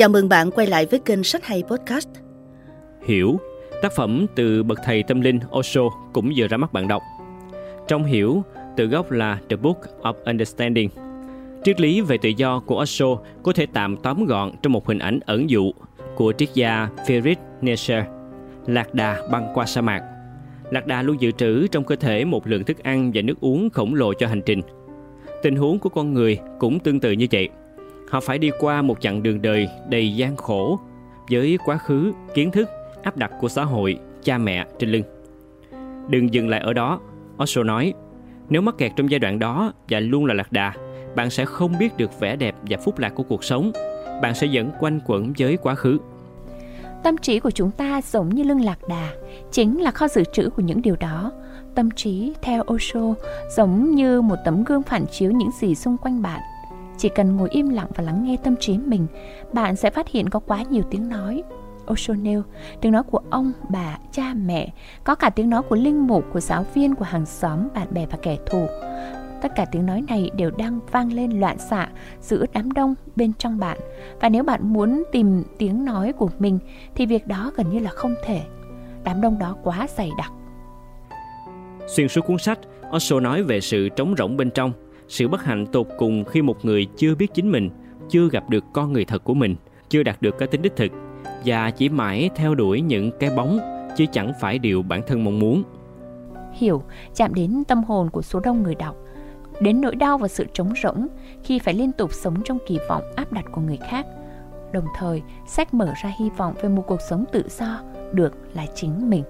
Chào mừng bạn quay lại với kênh Sách Hay Podcast. Hiểu, tác phẩm từ bậc thầy tâm linh Osho cũng vừa ra mắt bạn đọc. Trong Hiểu, từ gốc là The Book of Understanding. Triết lý về tự do của Osho có thể tạm tóm gọn trong một hình ảnh ẩn dụ của triết gia Friedrich Nietzsche, lạc đà băng qua sa mạc. Lạc đà luôn dự trữ trong cơ thể một lượng thức ăn và nước uống khổng lồ cho hành trình. Tình huống của con người cũng tương tự như vậy – Họ phải đi qua một chặng đường đời đầy gian khổ với quá khứ, kiến thức, áp đặt của xã hội, cha mẹ trên lưng. Đừng dừng lại ở đó, Osho nói, nếu mắc kẹt trong giai đoạn đó và luôn là lạc đà, bạn sẽ không biết được vẻ đẹp và phúc lạc của cuộc sống. Bạn sẽ vẫn quanh quẩn với quá khứ. Tâm trí của chúng ta giống như lưng lạc đà, chính là kho dự trữ của những điều đó. Tâm trí, theo Osho, giống như một tấm gương phản chiếu những gì xung quanh bạn chỉ cần ngồi im lặng và lắng nghe tâm trí mình, bạn sẽ phát hiện có quá nhiều tiếng nói. Osho nêu, tiếng nói của ông, bà, cha mẹ, có cả tiếng nói của linh mục, của giáo viên, của hàng xóm, bạn bè và kẻ thù. Tất cả tiếng nói này đều đang vang lên loạn xạ giữa đám đông bên trong bạn. Và nếu bạn muốn tìm tiếng nói của mình thì việc đó gần như là không thể. Đám đông đó quá dày đặc. Xuyên suốt cuốn sách, Osho nói về sự trống rỗng bên trong – sự bất hạnh tột cùng khi một người chưa biết chính mình, chưa gặp được con người thật của mình, chưa đạt được cái tính đích thực và chỉ mãi theo đuổi những cái bóng chứ chẳng phải điều bản thân mong muốn. Hiểu, chạm đến tâm hồn của số đông người đọc, đến nỗi đau và sự trống rỗng khi phải liên tục sống trong kỳ vọng áp đặt của người khác. Đồng thời sách mở ra hy vọng về một cuộc sống tự do được là chính mình.